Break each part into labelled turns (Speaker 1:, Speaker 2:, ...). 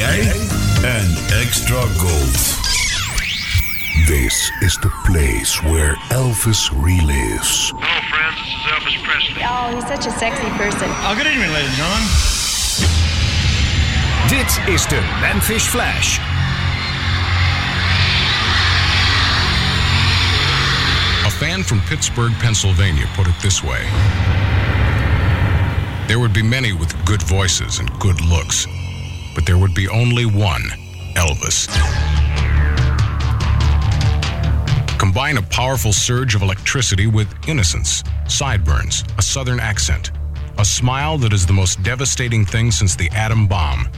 Speaker 1: jij en Extra Gold.
Speaker 2: This is the place where Elvis relives.
Speaker 3: Hello, friends. This is Elvis Presley.
Speaker 4: Oh, he's such a sexy person.
Speaker 3: Oh, good evening, ladies and gentlemen.
Speaker 5: Dit is de Memphis Flash.
Speaker 6: A fan from Pittsburgh, Pennsylvania put it this way There would be many with good voices and good looks, but there would be only one Elvis. Combine a powerful surge of electricity with innocence, sideburns, a southern accent, a smile that is the most devastating thing since the atom bomb,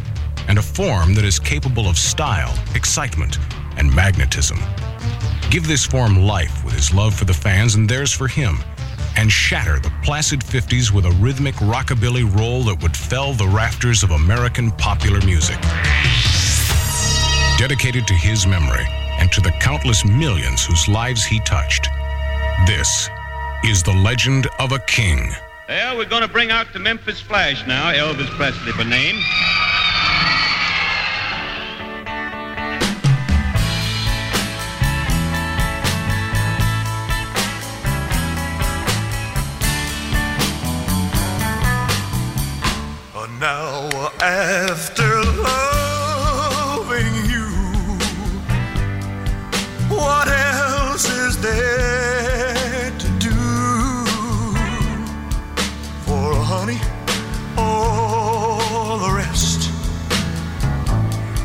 Speaker 6: and a form that is capable of style, excitement, and magnetism. Give this form life with his love for the fans and theirs for him, and shatter the placid 50s with a rhythmic rockabilly roll that would fell the rafters of American popular music. Dedicated to his memory and to the countless millions whose lives he touched, this is the legend of a king.
Speaker 3: Well, we're going to bring out the Memphis Flash now, Elvis Presley by name.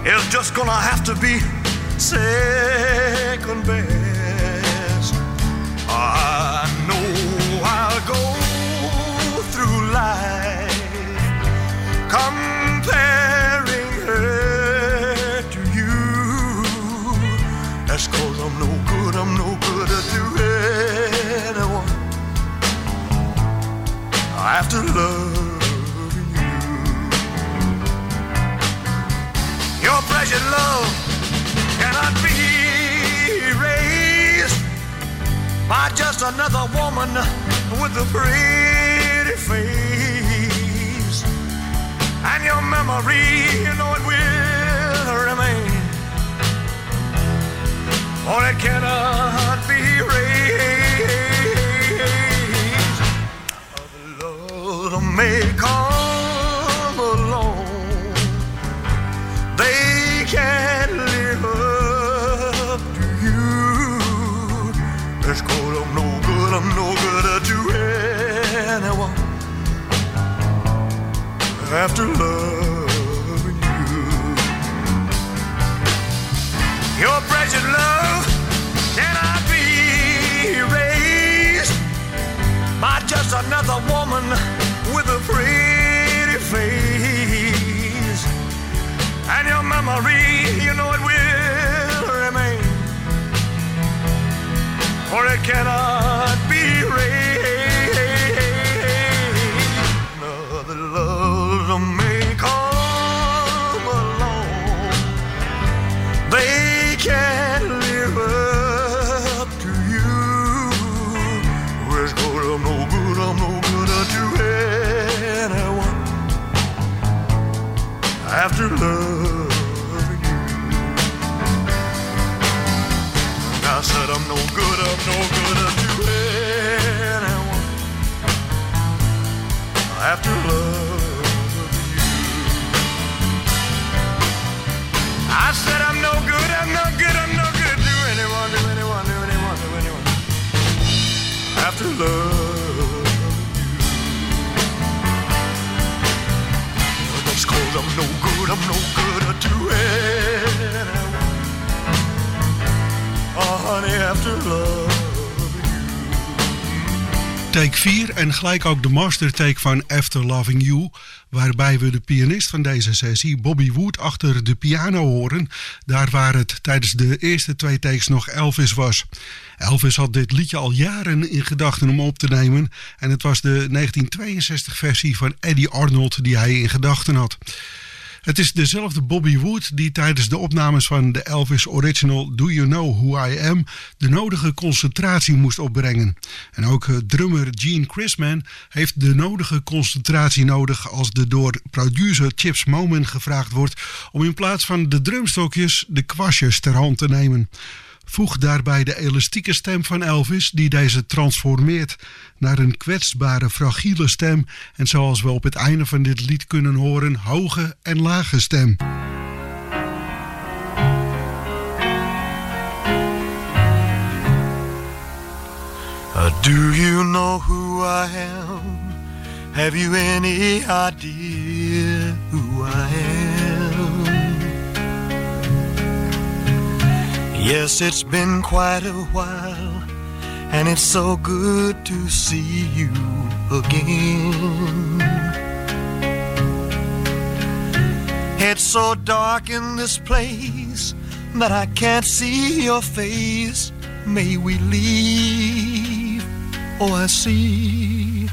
Speaker 7: Is just gonna have to be second best. I know I'll go through life comparing her to you. That's cause I'm no good, I'm no good to anyone. After loving by just another woman with a pretty face and your memory, you know it will remain. For it cannot be erased. Love may come after loving you. Your precious love cannot be erased by just another woman with a pretty face. And your memory, you know it will remain, for it cannot
Speaker 8: gelijk ook de master take van After Loving You, waarbij we de pianist van deze sessie, Bobby Wood, achter de piano horen. Daar waar het tijdens de eerste twee takes nog Elvis was. Elvis had dit liedje al jaren in gedachten om op te nemen en het was de 1962 versie van Eddie Arnold die hij in gedachten had. Het is dezelfde Bobby Wood die tijdens de opnames van de Elvis Original Do You Know Who I Am de nodige concentratie moest opbrengen. En ook eh, drummer Gene Chrisman heeft de nodige concentratie nodig als de door producer Chips Moman gevraagd wordt om in plaats van de drumstokjes de kwastjes ter hand te nemen. Voeg daarbij de elastieke stem van Elvis, die deze transformeert naar een kwetsbare, fragiele stem. En zoals we op het einde van dit lied kunnen horen, hoge en lage stem.
Speaker 7: Uh, do you know who I am? Have you any idea who I am? Yes, it's been quite a while, and it's so good to see you again. It's so dark in this place that I can't see your face. May we leave? Oh, I see.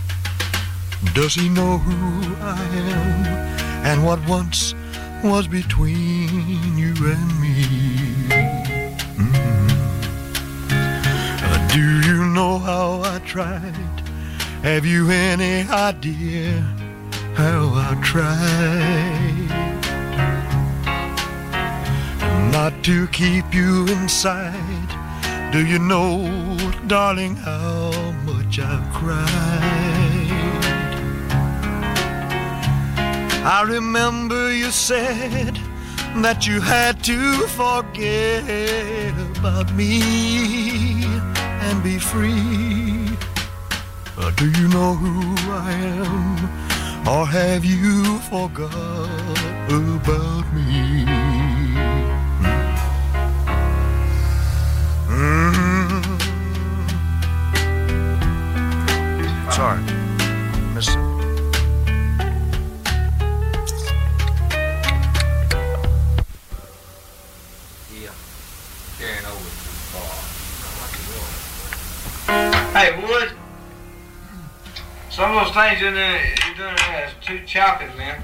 Speaker 7: Does he know who I am and what once was between you and me? Do you know how I tried? Have you any idea how I tried? Not to keep you inside. Do you know, darling, how much I've cried? I remember you said that you had to forget about me and be free. Uh, do you know who I am? Or have you forgot about me? Mm. Sorry. Miss
Speaker 4: Yeah, carrying over too far.
Speaker 9: Hey, Wood. Some of those things in there you're doing there is too choppy, man.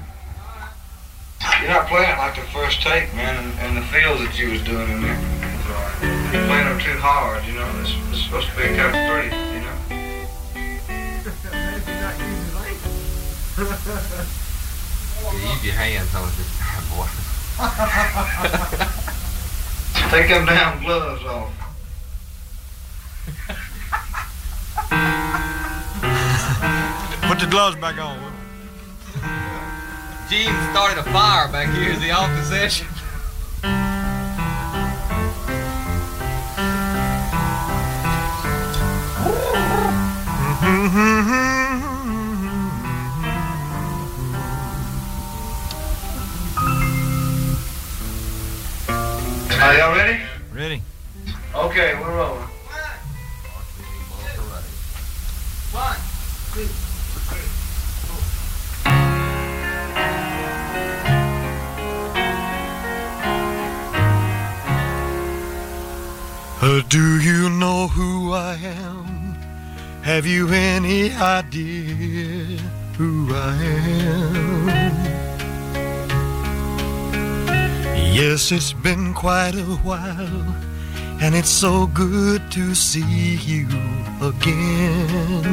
Speaker 9: You're not playing like the first take, man, and, and the feels that you was doing in there. You're playing them too hard, you know. It's, it's supposed to be a kind of pretty, you know.
Speaker 4: Yeah, use your hands on this boy.
Speaker 9: Take them damn gloves off.
Speaker 7: The gloves back on. Wood.
Speaker 4: Gene started a fire back here. Is he off the session? Eh?
Speaker 9: Are y'all ready?
Speaker 7: Ready?
Speaker 9: Okay, we're rolling.
Speaker 7: Uh, do you know who I am? Have you any idea who I am? Yes, it's been quite a while, and it's so good to see you again.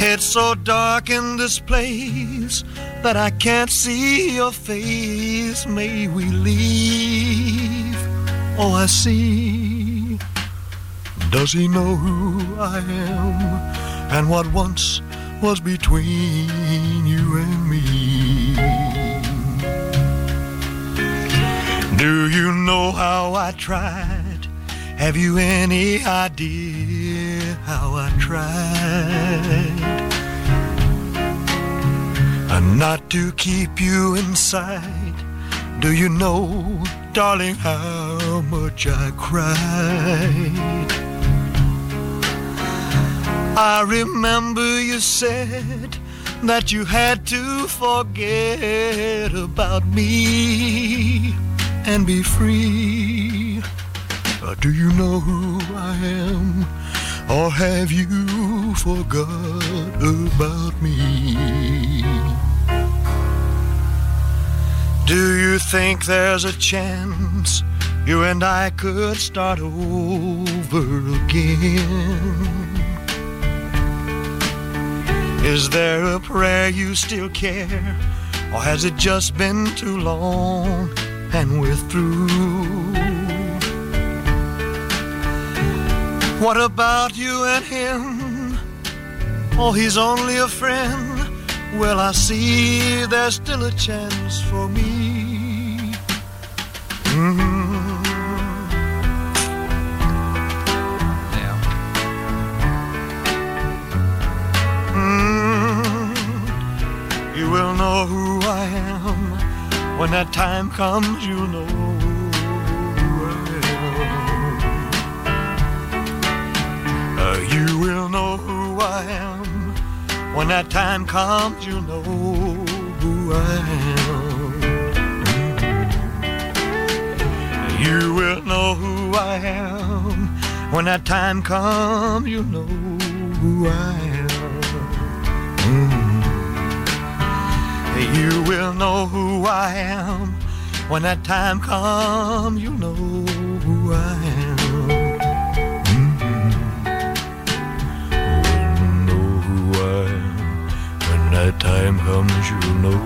Speaker 7: It's so dark in this place that I can't see your face. May we leave? Oh, I see. Does he know who I am and what once was between you and me? Do you know how I tried? Have you any idea how I tried? Not to keep you inside. Do you know, darling, how much I cried? I remember you said that you had to forget about me and be free. Do you know who I am? Or have you forgot about me? Think there's a chance you and I could start over again? Is there a prayer you still care? Or has it just been too long and we're through? What about you and him? Oh, he's only a friend. Well, I see there's still a chance for me. When that time comes. You'll know. Uh, you will know who I am when that time comes. You'll know who I am. You will know who I am when that time comes. You'll know who I am. Mm. You will know who I am when that time comes. You know who I am. Mm. Know who I am when that time comes. you'll know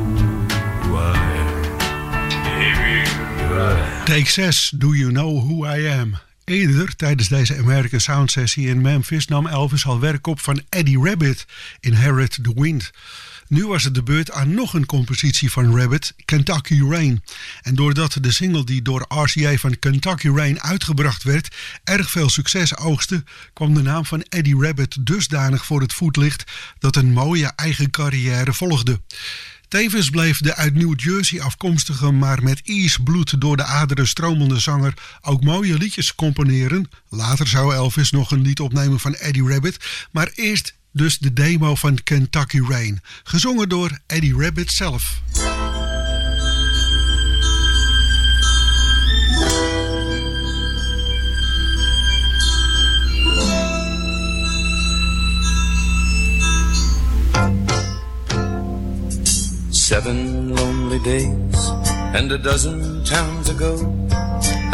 Speaker 7: who I am.
Speaker 8: Take 6, Do You Know Who I Am? Eerder, tijdens deze American Sound Sessie in Memphis, nam Elvis al werk op van Eddie Rabbit, Inherit the Wind. Nu was het de beurt aan nog een compositie van Rabbit, Kentucky Rain. En doordat de single die door RCA van Kentucky Rain uitgebracht werd, erg veel succes oogste, kwam de naam van Eddie Rabbit dusdanig voor het voetlicht dat een mooie eigen carrière volgde. Tevens bleef de uit New Jersey afkomstige, maar met Ier's bloed door de aderen stromende zanger ook mooie liedjes componeren. Later zou Elvis nog een lied opnemen van Eddie Rabbit, maar eerst dus de demo van Kentucky Rain, gezongen door Eddie Rabbit zelf.
Speaker 10: Seven lonely days and a dozen towns ago,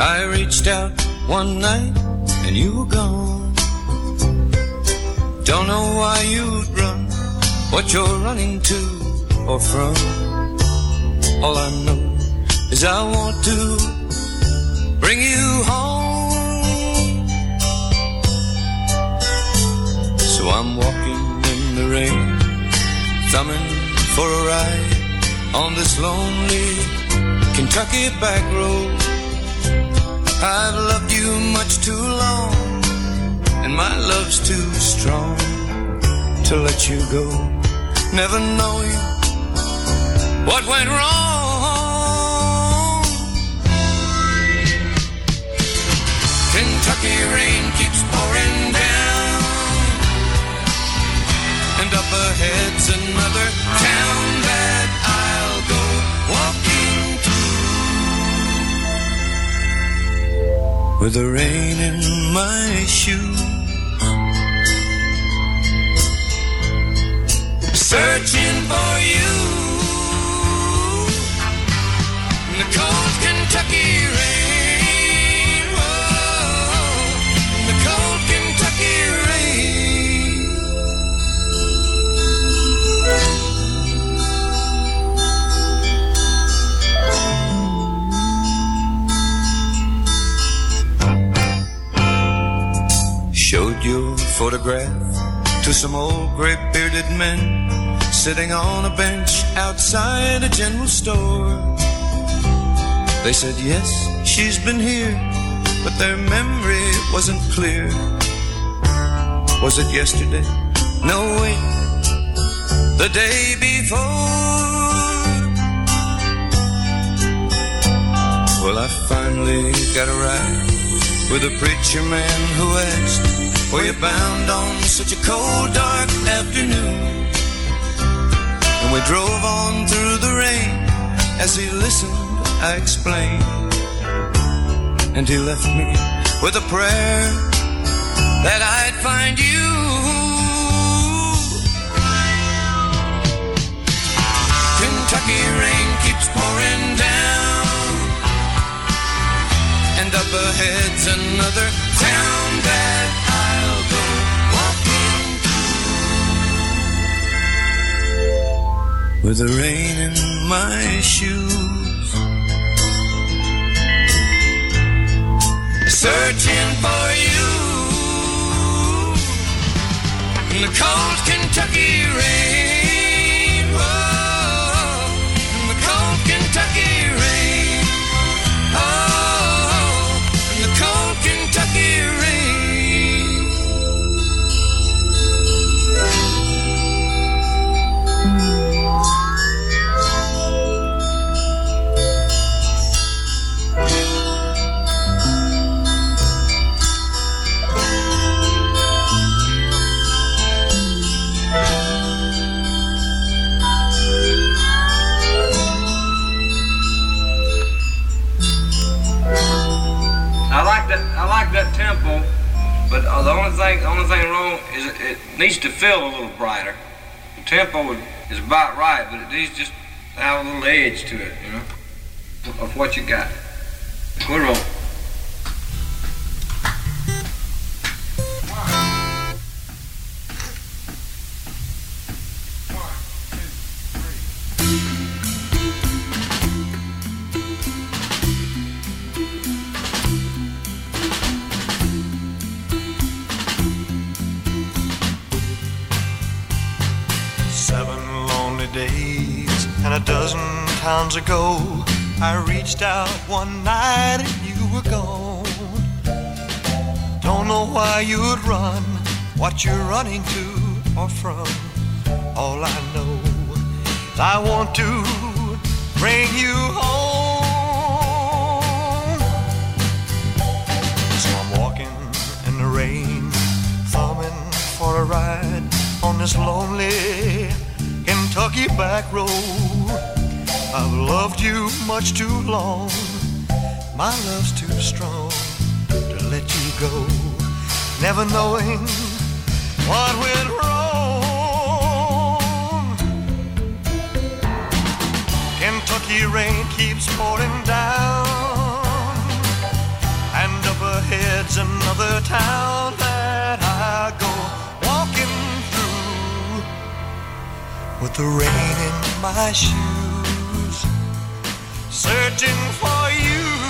Speaker 10: I reached out one night and you were gone. Don't know why you'd run, what you're running to or from. All I know is I want to bring you home. So I'm walking in the rain, thumbing for a ride on this lonely Kentucky back road. I've loved you much too long, and my love's too strong to let you go. Never knowing what went wrong. Kentucky rain keeps pouring down, and up ahead's another town with the rain in my shoes. Searching for you in the cold Kentucky rain. Your photograph to some old gray bearded men sitting on a bench outside a general store. They said, Yes, she's been here, but their memory wasn't clear. Was it yesterday? No, wait, the day before. Well, I finally got a ride with a preacher man who asked, where you're bound on such a cold, dark afternoon. And we drove on through the rain. As he listened, I explained. And he left me with a prayer that I'd find you. Kentucky rain keeps pouring down, and up ahead's another town. With the rain in my shoes. Searching for you in the cold Kentucky rain.
Speaker 9: That. I like that tempo, but the only thing, the only thing wrong is it, it needs to feel a little brighter. The tempo is about right, but it needs just to have a little edge to it, you know, of what you got. We're.
Speaker 7: I reached out one night and you were gone. Don't know why you'd run, what you're running to or from. All I know is I want to bring you home. So I'm walking in the rain, thumbing for a ride on this lonely Kentucky back road. I've loved you much too long. My love's too strong to let you go. Never knowing what went wrong. Kentucky rain keeps pouring down. And up ahead's another town that I go walking through with the rain in my shoes, searching for you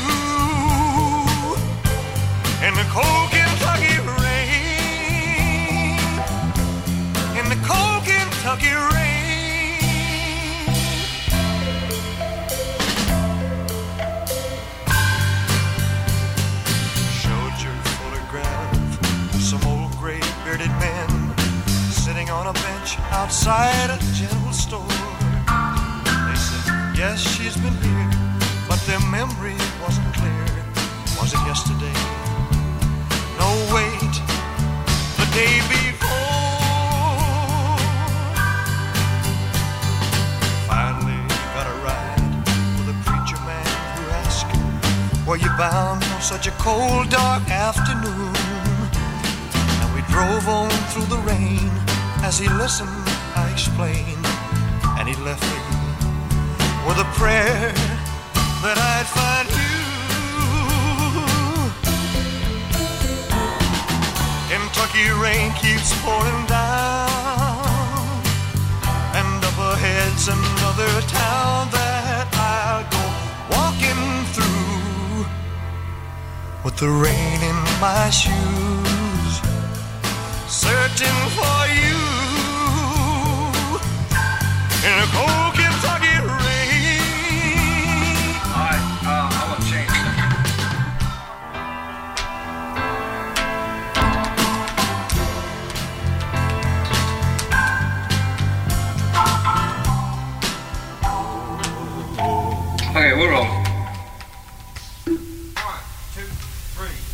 Speaker 9: three.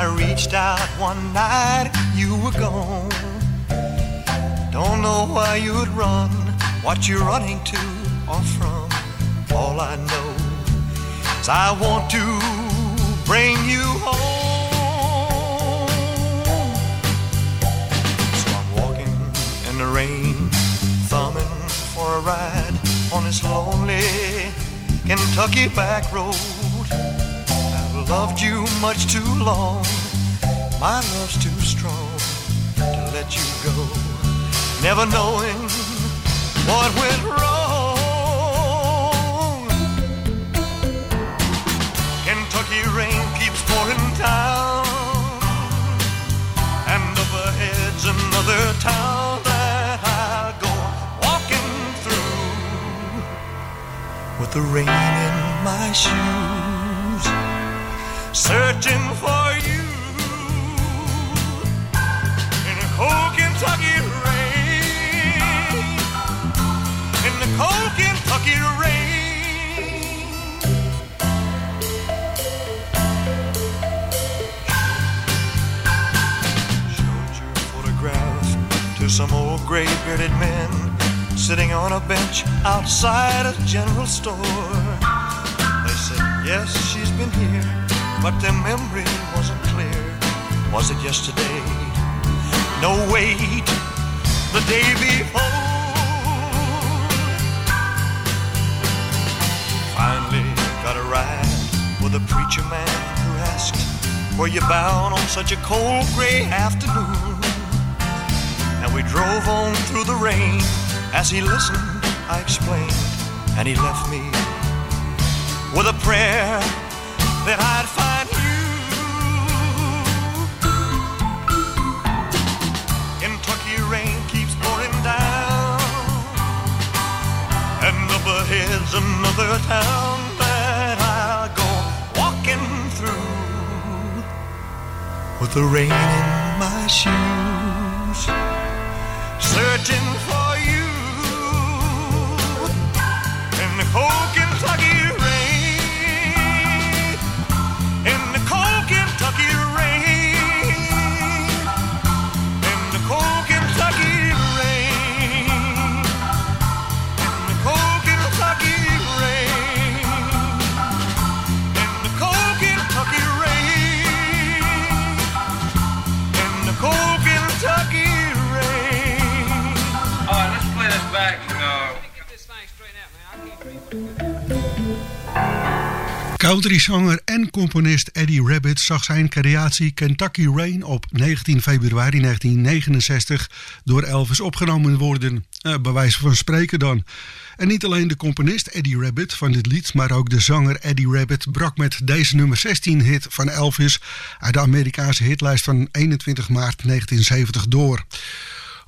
Speaker 7: I reached out one night, you were gone. Don't know why you'd run, what you're running to or from. All I know is I want to bring you home. So I'm walking in the rain, thumbing for a ride on this lonely Kentucky back road. Loved you much too long. My love's too strong to let you go. Never knowing what went wrong. Kentucky rain keeps pouring down. And up ahead's another town that I go walking through with the rain in my shoes, searching for you in a cold Kentucky rain, in the cold Kentucky rain. Showed your photograph to some old gray-bearded men sitting on a bench outside a general store. They said, yes, she's been here, but their memory wasn't clear. Was it yesterday? No, wait, the day before. Finally got a ride with a preacher man who asked, Were you bound on such a cold gray afternoon? And we drove on through the rain. As he listened, I explained, and he left me with a prayer that I'd find ahead's another town that I'll go walking through with the rain in my shoes, searching for
Speaker 8: Countryzanger en componist Eddie Rabbit zag zijn creatie Kentucky Rain op 19 februari 1969 door Elvis opgenomen worden. Eh, bij wijze van spreken dan. En niet alleen de componist Eddie Rabbit van dit lied, maar ook de zanger Eddie Rabbit brak met deze nummer 16 hit van Elvis uit de Amerikaanse hitlijst van 21 maart 1970 door.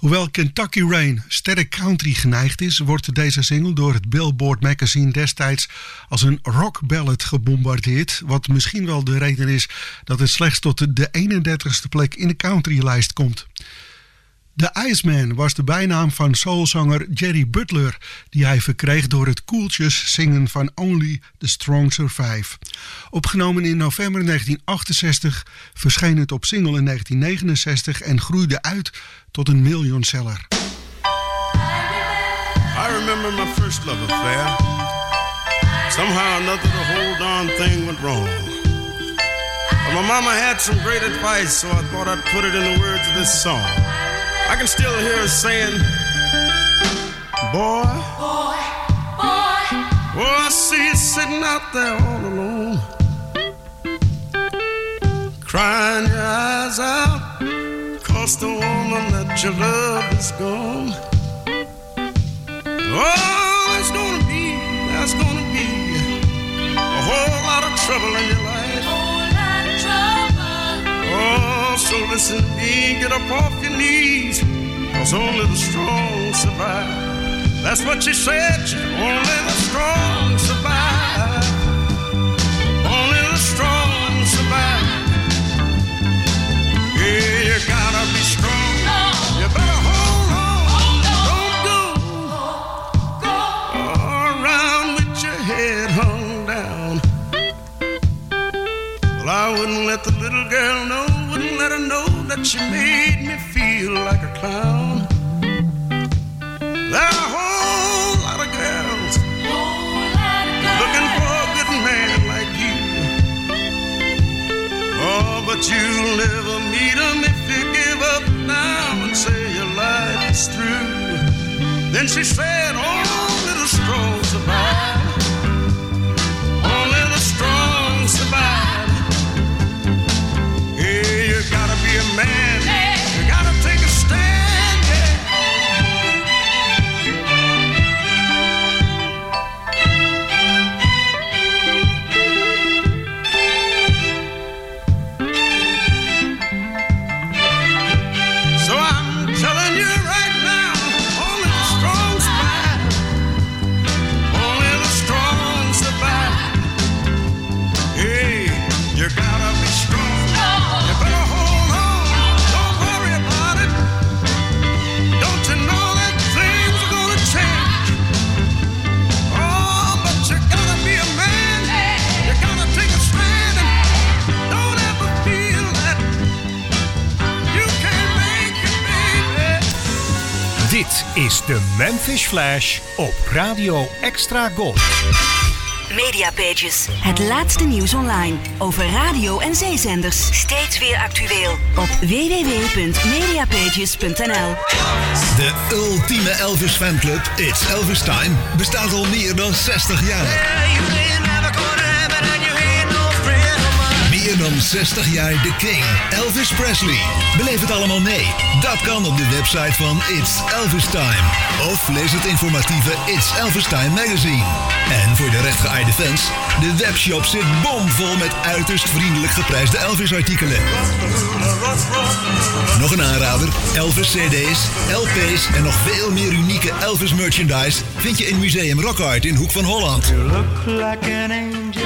Speaker 8: Hoewel Kentucky Rain sterk country geneigd is, wordt deze single door het Billboard magazine destijds als een rock ballad gebombardeerd. Wat misschien wel de reden is dat het slechts tot de 31ste plek in de countrylijst komt. The Iceman was de bijnaam van soulzanger Jerry Butler, die hij verkreeg door het koeltjes zingen van Only the Strong Survive. Opgenomen in november 1968 verscheen het op single in 1969 en groeide uit tot een miljoenseller.
Speaker 1: I remember my first love affair. Somehow another, the whole darn thing went wrong. But my mama had some great advice, so I thought I'd put it in the words of this song. I can still hear her saying, Boy,
Speaker 11: Boy, boy,
Speaker 1: oh, I see you sitting out there all alone, crying your eyes out, cause the woman that you love is gone. Oh, there's gonna be, there's gonna be a whole lot of trouble in your life.
Speaker 11: whole lot of trouble.
Speaker 1: Oh, so listen to me, get up off your knees, cause only the strong survive. That's what she said, she, only the strong survive. found. There are a whole lot of girls, looking for a good man like you. Oh, but you'll never meet him if you give up now and say your life is through. Then she said, Oh,
Speaker 5: Dit is de Memphis Flash op Radio Extra Gold.
Speaker 12: Mediapages. Het laatste nieuws online over radio en zeezenders. Steeds weer actueel op www.mediapages.nl.
Speaker 13: De ultieme Elvis fanclub It's Elvis Time bestaat al meer dan 60 jaar. Meer dan 60 jaar de King, Elvis Presley. Beleef het allemaal mee. Dat kan op de website van It's Elvis Time. Of lees het informatieve It's Elvis Time magazine. En voor de rechtgeaarde fans, de webshop zit bomvol met uiterst vriendelijk geprijsde Elvis artikelen. Nog een aanrader, Elvis CD's, LP's en nog veel meer unieke Elvis merchandise vind je in Museum Rock Art in Hoek van Holland.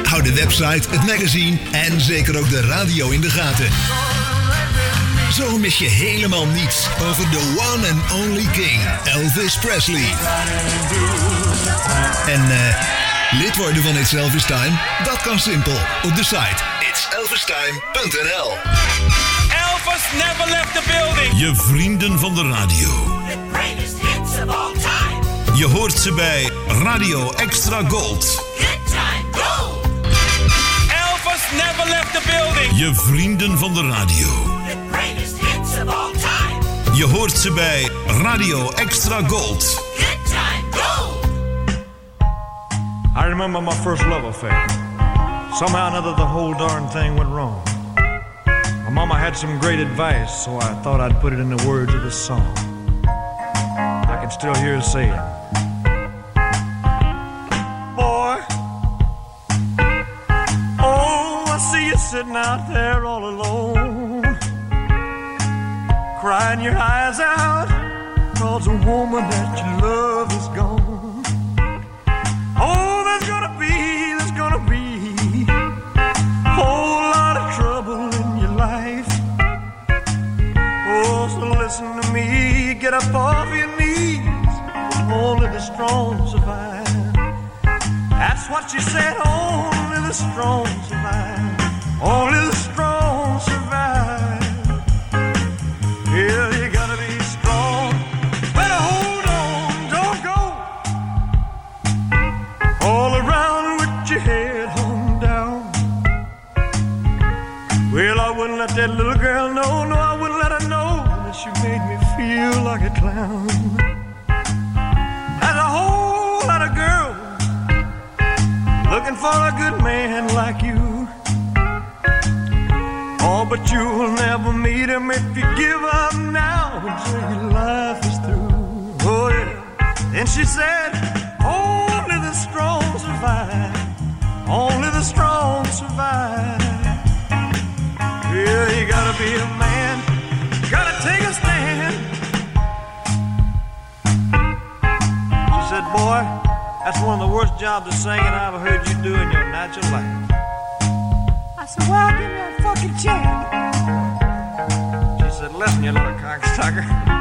Speaker 13: Hou de website, het magazine en zeker ook de radio in de gaten. Zo mis je helemaal niets over de one and only king, Elvis Presley. En eh, lid worden van It's Elvis Time? Dat kan simpel op de site itselvistime.nl.
Speaker 14: Elvis never left the building.
Speaker 15: Je vrienden van de radio.
Speaker 16: Greatest hits of all time.
Speaker 15: Je hoort ze bij Radio Extra Gold.
Speaker 14: Elvis never left the building.
Speaker 15: Je vrienden van de radio.
Speaker 16: The greatest hits of all time.
Speaker 15: Je hoort ze bij Radio Extra Gold.
Speaker 16: Good time, go.
Speaker 7: I remember my first love affair. Somehow or another, the whole darn thing went wrong. My mama had some great advice, so I thought I'd put it in the words of this song. I can still hear her say sitting out there all alone, crying your eyes out, cause a woman that you love is gone. Oh, there's gonna be, there's gonna be a whole lot of trouble in your life. Oh, so listen to me, get up off your knees. Only the strong survive. That's what she said, only the strong survive. Only the strong survive. Yeah, you gotta be strong. Better hold on, don't go all around with your head hung down. Well, I wouldn't let that little girl know, no, I wouldn't let her know that she made me feel like a you'll never meet him if you give up now until your life is through. Oh, yeah. And she said, Only the strong survive. Only the strong survive. Yeah, you gotta be a man. you Gotta take a stand. She said, Boy, that's one of the worst jobs of singing I've ever heard you do in your natural life. I said, Well, give me a fucking chance. Little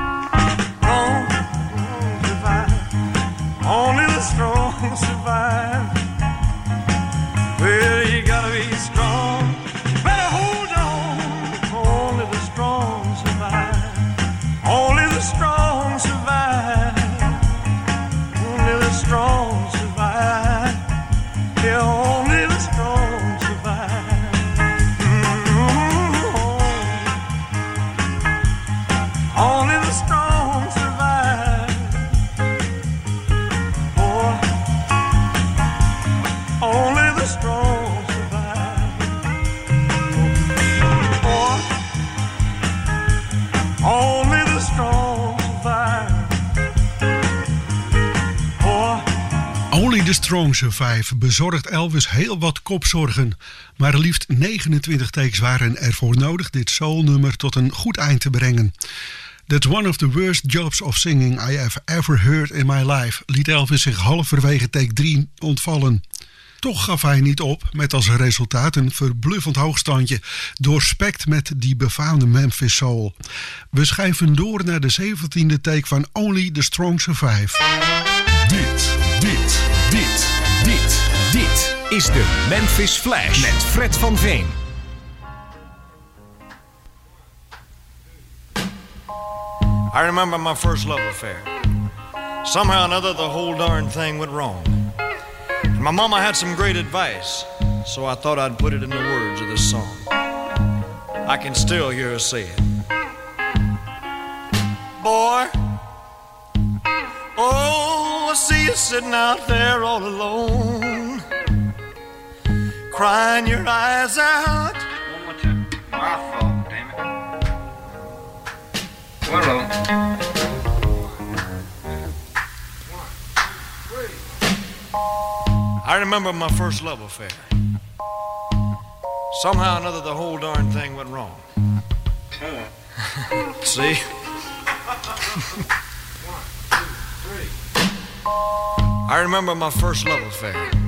Speaker 8: 2005 bezorgt Elvis heel wat kopzorgen. Maar liefst 29 takes waren ervoor nodig dit soulnummer tot een goed eind te brengen. That's one of the worst jobs of singing I have ever heard in my life, liet Elvis zich halverwege take 3 ontvallen. Toch gaf hij niet op, met als resultaat een verbluffend hoogstandje, doorspekt met die befaamde Memphis Soul. We schuiven door naar de 17e take van Only the Strong Survive.
Speaker 5: Dit, dit, dit dit, dit is de Memphis Flash met Fred van Veen.
Speaker 7: I remember my first love affair. Somehow or another, the whole darn thing went wrong. And my mama had some great advice, so I thought I'd put it in the words of this song. I can still hear her say it. Boy, oh, I see you sitting out there all alone, crying your eyes out.
Speaker 9: One more time. My fault, damn it.
Speaker 7: I remember my first love affair. Somehow or another, the whole darn thing went wrong. See? One, two, three. I remember my first love affair.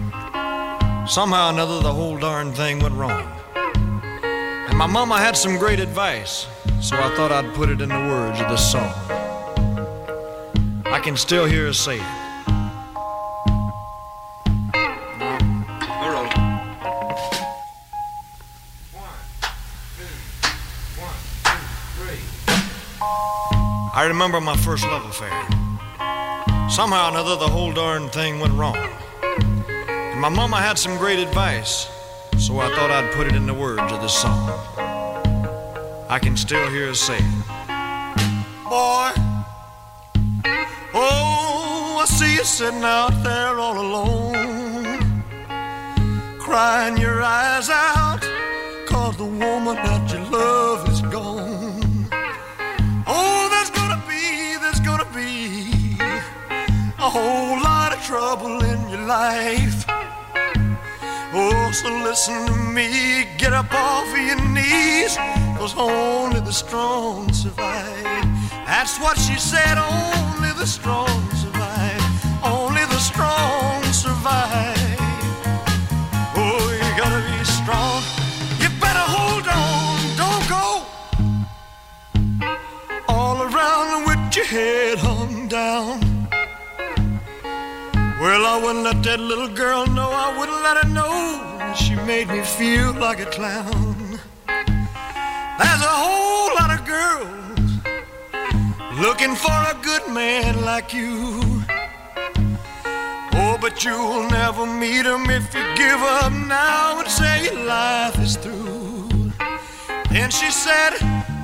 Speaker 7: Somehow or another, the whole darn thing went wrong. And my mama had some great advice, so I thought I'd put it in the words of this song. I can still hear her say it. I remember my first love affair. Somehow or another, the whole darn thing went wrong. My mama had some great advice, so I thought I'd put it in the words of this song. I can still hear her say. Boy, oh, I see you sitting out there all alone, crying your eyes out, cause the woman that you love is gone. Oh, there's gonna be, there's gonna be a whole lot of trouble in your life. Oh, so listen to me, get up off of your knees, cause only the strong survive. That's what she said, only the strong survive. Only the strong survive. Oh, you gotta be strong. You better hold on, don't go all around with your head hung down. Well, I wouldn't let that little girl know, I wouldn't let her know. She made me feel like a clown. There's a whole lot of girls looking for a good man like you. Oh, but you'll never meet him if you give up now and say life is through. Then she said,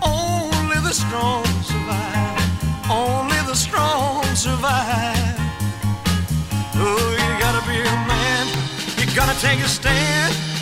Speaker 7: Only the strong survive. Only the strong survive. Oh, you gotta be a man. You gotta take a stand.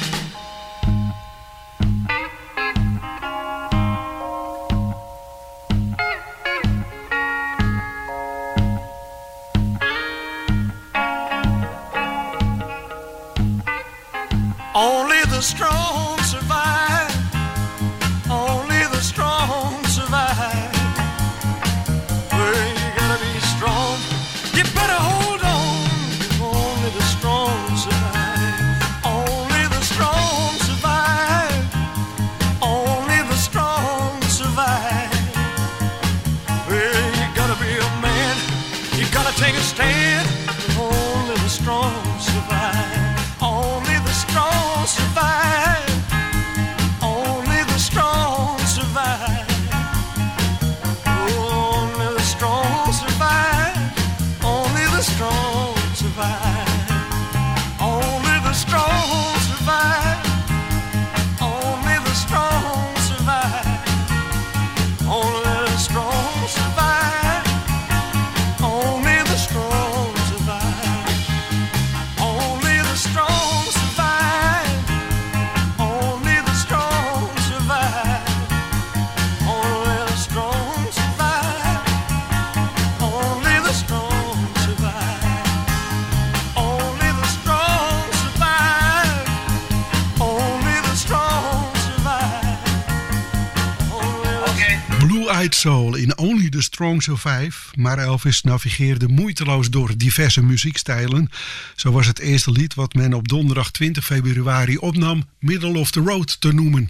Speaker 7: Strong Survive.
Speaker 8: Maar Elvis navigeerde moeiteloos door diverse muziekstijlen. Zo was het eerste lied wat men op donderdag 20 februari opnam Middle of the Road te noemen.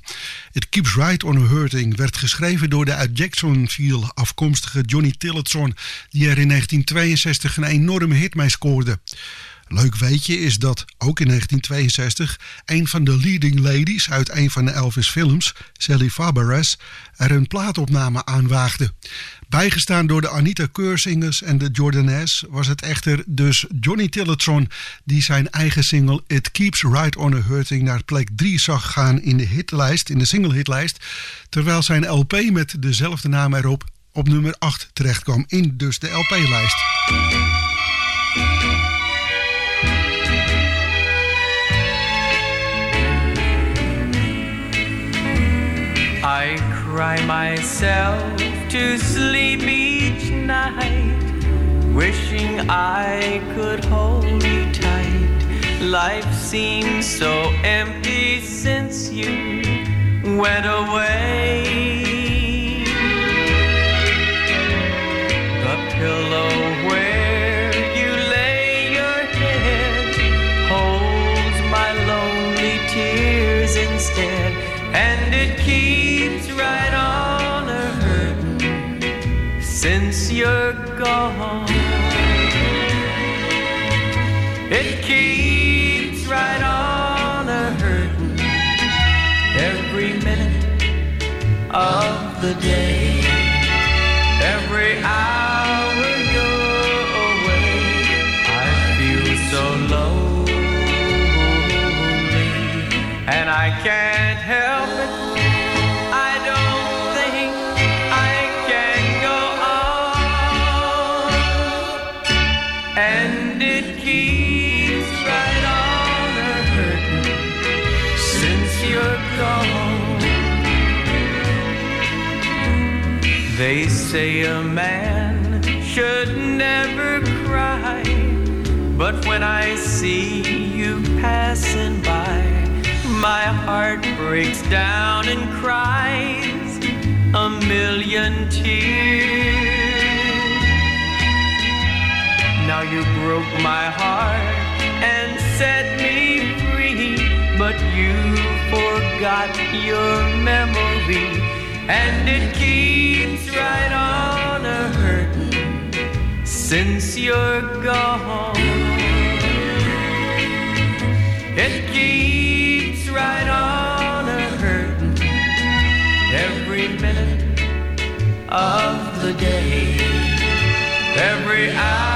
Speaker 8: It Keeps Right on a Hurting werd geschreven door de uit Jacksonville afkomstige Johnny Tillotson... die er in 1962 een enorme hit mee scoorde. Leuk weetje is dat ook in 1962 een van de leading ladies uit een van de Elvis films, Sally Fabares, er een plaatopname aanwaagde. Bijgestaan door de Anita Keursingers en de Jordanes was het echter dus Johnny Tillotson die zijn eigen single It Keeps Right on a Hurting naar plek 3 zag gaan in de hitlijst, in de single hitlijst, terwijl zijn LP met dezelfde naam erop op nummer 8 terecht kwam in dus de LP-lijst.
Speaker 17: Cry myself to sleep each night, wishing I could hold you tight. Life seems so empty since you went away. The pillow gone. It keeps right on a hurting every minute of the day, say a man should never cry, but when I see you passing by, my heart breaks down and cries a million tears. Now you broke my heart and set me free, but you forgot your memory, and it keeps since you're gone. It keeps right on a hurting every minute of the day, every hour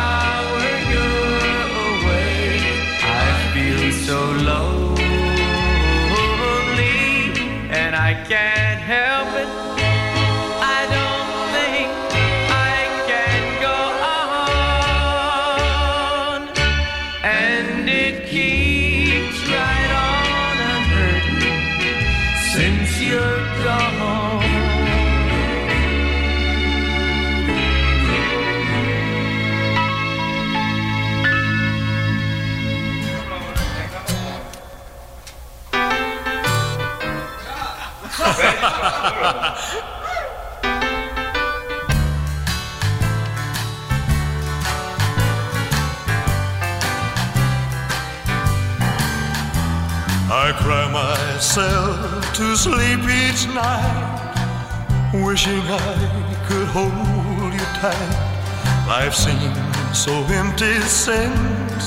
Speaker 7: myself to sleep each night, wishing I could hold you tight. Life seems so empty since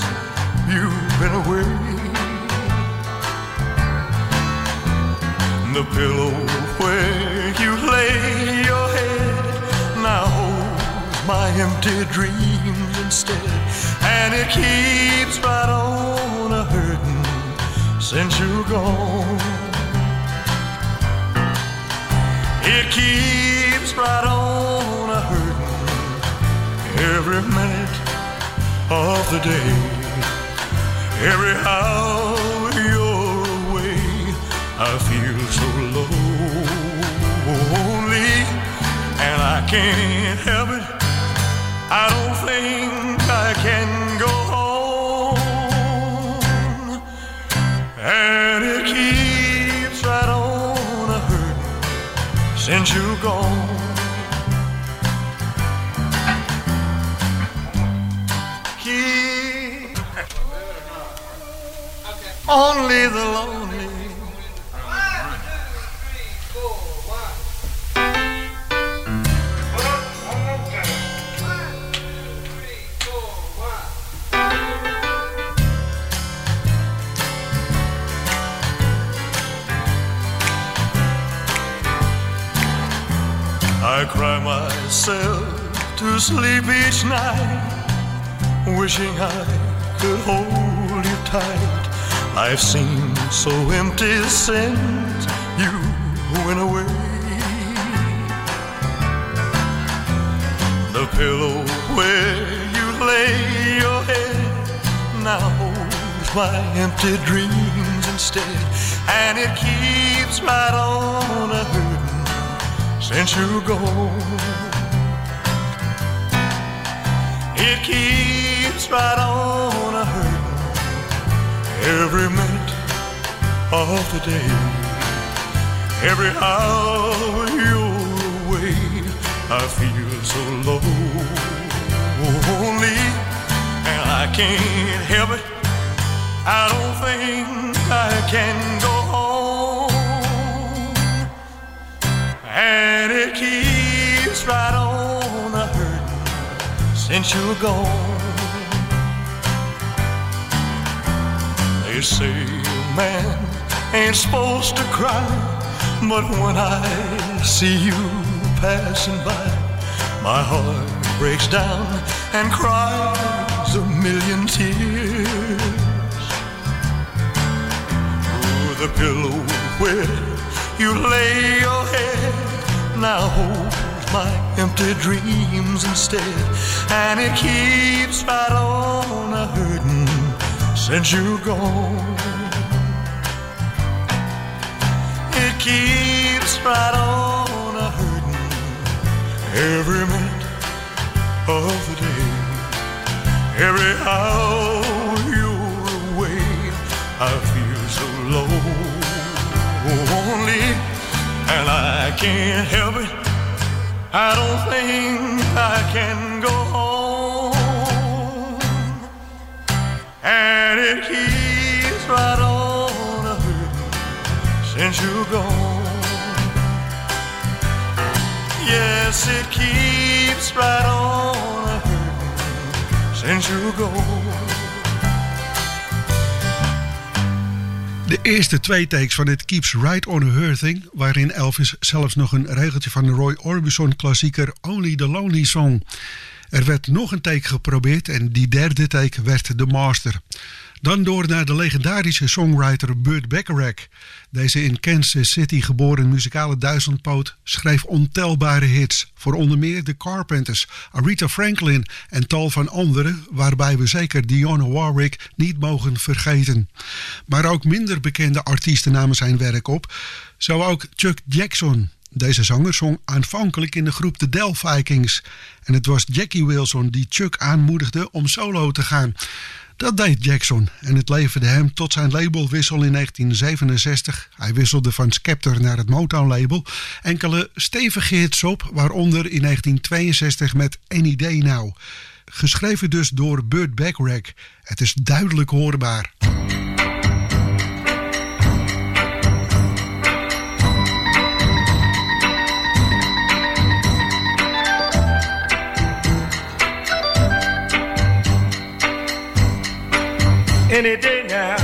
Speaker 7: you've been away. The pillow where you lay your head now holds my empty dreams instead, and it keeps right on since you're gone. It keeps right on a hurting every minute of the day, every hour you're away. I feel so lonely, and I can't help it. I don't think I can gone. Keep only the lonely. Sleep each night, wishing I could hold you tight. I've seemed so empty since you went away. The pillow where you lay your head now holds my empty dreams instead, and it keeps right on a hurting since you're gone. It keeps right on a hurting every minute of the day. Every hour you're away, I feel so lonely, and I can't help it. I don't think I can go home, and it keeps right on since you're gone. They say a man ain't supposed to cry, but when I see you passing by, my heart breaks down and cries a million tears. Oh, the pillow where you lay your head now my empty dreams instead, and it keeps right on a hurting since you're gone. It keeps right on a hurting every minute of the day. Every hour you're away, I feel so lonely, and I can't help it. I don't think I can go home, and it keeps right on a since you're gone. Yes, it keeps right on a since you're gone.
Speaker 8: De eerste twee takes van het Keeps Right on Hurting, waarin Elvis zelfs nog een regeltje van de Roy Orbison klassieker Only the Lonely Song. Er werd nog een take geprobeerd en die derde take werd de master. Dan door naar de legendarische songwriter Burt Bacharach. Deze in Kansas City geboren muzikale duizendpoot schreef ontelbare hits voor onder meer The Carpenters, Aretha Franklin en tal van anderen, waarbij we zeker Dionne Warwick niet mogen vergeten. Maar ook minder bekende artiesten namen zijn werk op, zo ook Chuck Jackson. Deze zanger zong aanvankelijk in de groep The Del Vikings en het was Jackie Wilson die Chuck aanmoedigde om solo te gaan. Dat deed Jackson en het leverde hem tot zijn labelwissel in 1967. Hij wisselde van Skeptor naar het Motown-label. Enkele stevige hits op, waaronder in 1962 met Any Day Now. Geschreven dus door Burt Bacharach. Het is duidelijk hoorbaar.
Speaker 7: Any day now.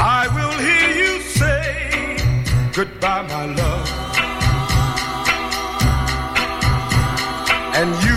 Speaker 7: I will hear you say goodbye, my love. And you'll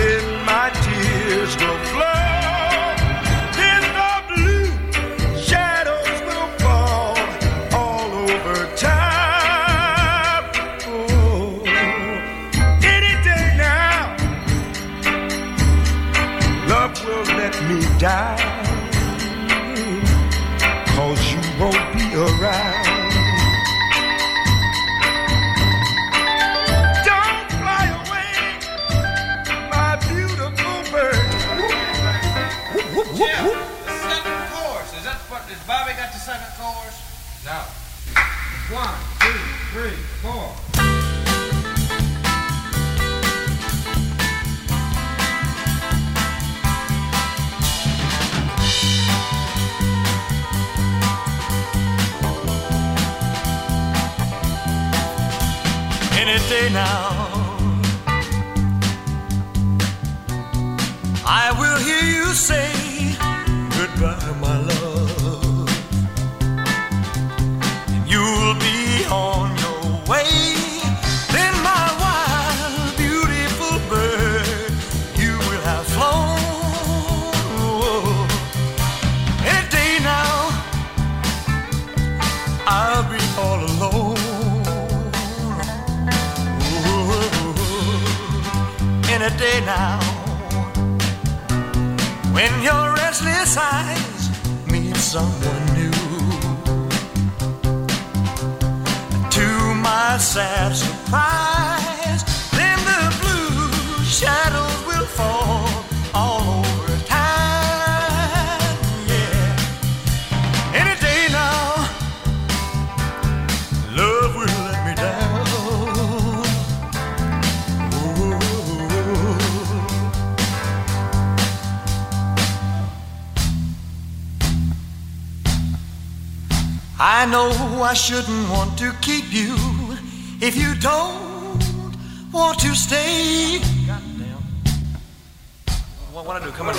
Speaker 7: Then my tears. Will now. I shouldn't want to keep you if you don't want to stay. Goddamn. What want to do? Come on.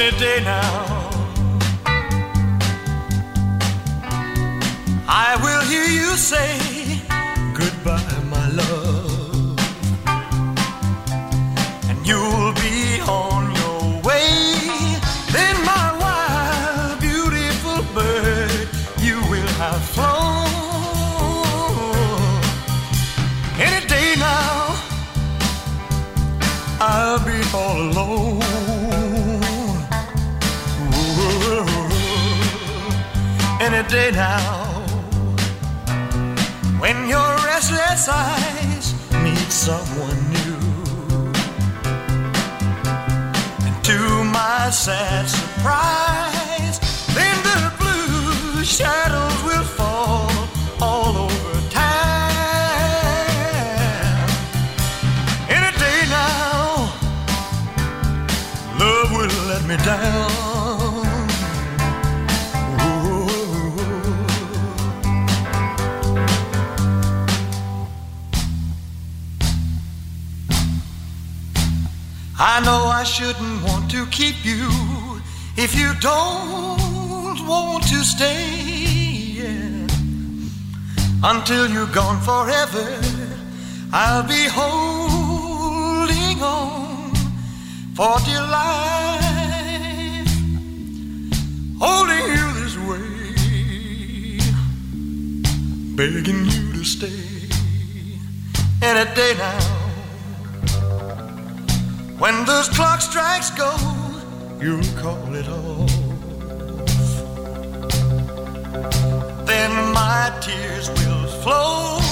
Speaker 7: Any day now. I will hear you say day now, when your restless eyes meet someone new, and to my sad surprise, then the blue shadows I know I shouldn't want to keep you if you don't want to stay. yeah. Until you're gone forever, I'll be holding on for dear life, holding you this way, begging you to stay. Any day now. When those clock strikes go, you'll call it off. Then my tears will flow.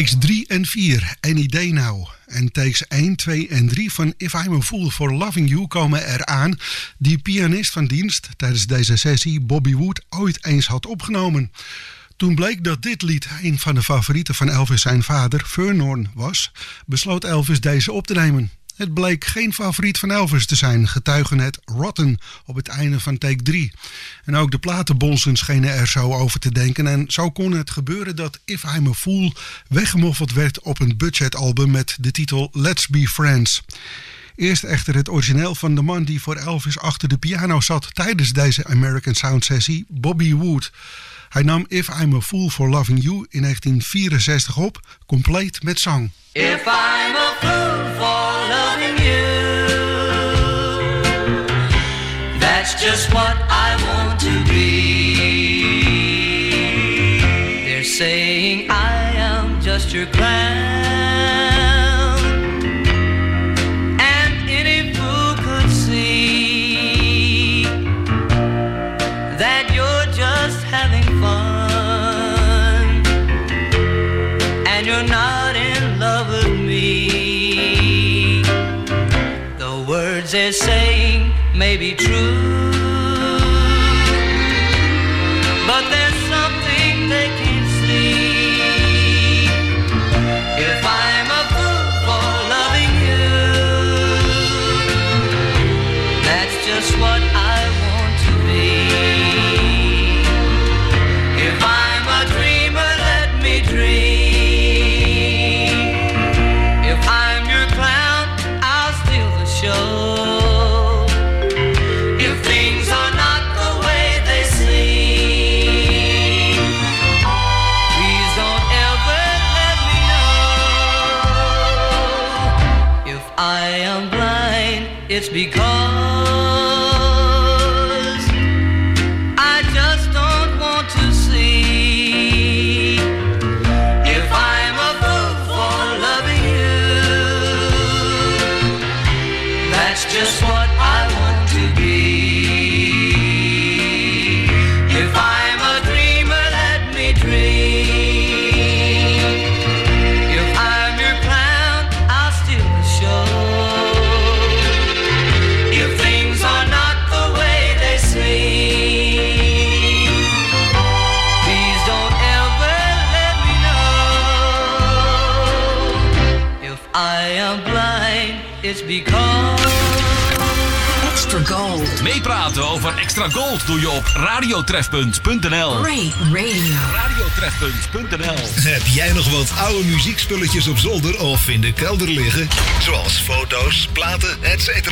Speaker 8: Takes 3 en 4, Any Day Now. En takes 1, 2 en 3 van If I'm a Fool for Loving You komen eraan... die pianist van dienst tijdens deze sessie, Bobby Wood, ooit eens had opgenomen. Toen bleek dat dit lied een van de favorieten van Elvis zijn vader, Vernon, was... besloot Elvis deze op te nemen. Het bleek geen favoriet van Elvis te zijn, getuigen het Rotten op het einde van take 3. En ook de platenbonzen schenen er zo over te denken. En zo kon het gebeuren dat If I'm a Fool weggemoffeld werd op een budgetalbum met de titel Let's Be Friends. Eerst echter het origineel van de man die voor Elvis achter de piano zat tijdens deze American Sound sessie, Bobby Wood. Hij nam If I'm a Fool for Loving You in 1964 op, compleet met zang.
Speaker 11: If I'm a fool for loving you, that's just what I words they're saying may be true, it's because
Speaker 5: Over Extra Gold doe je op radiotrefpunt.nl.
Speaker 12: Ray Radio.
Speaker 5: Radiotrefpunt.nl.
Speaker 13: Heb jij nog wat oude muziekspulletjes op zolder of in de kelder liggen? Zoals foto's, platen, etc.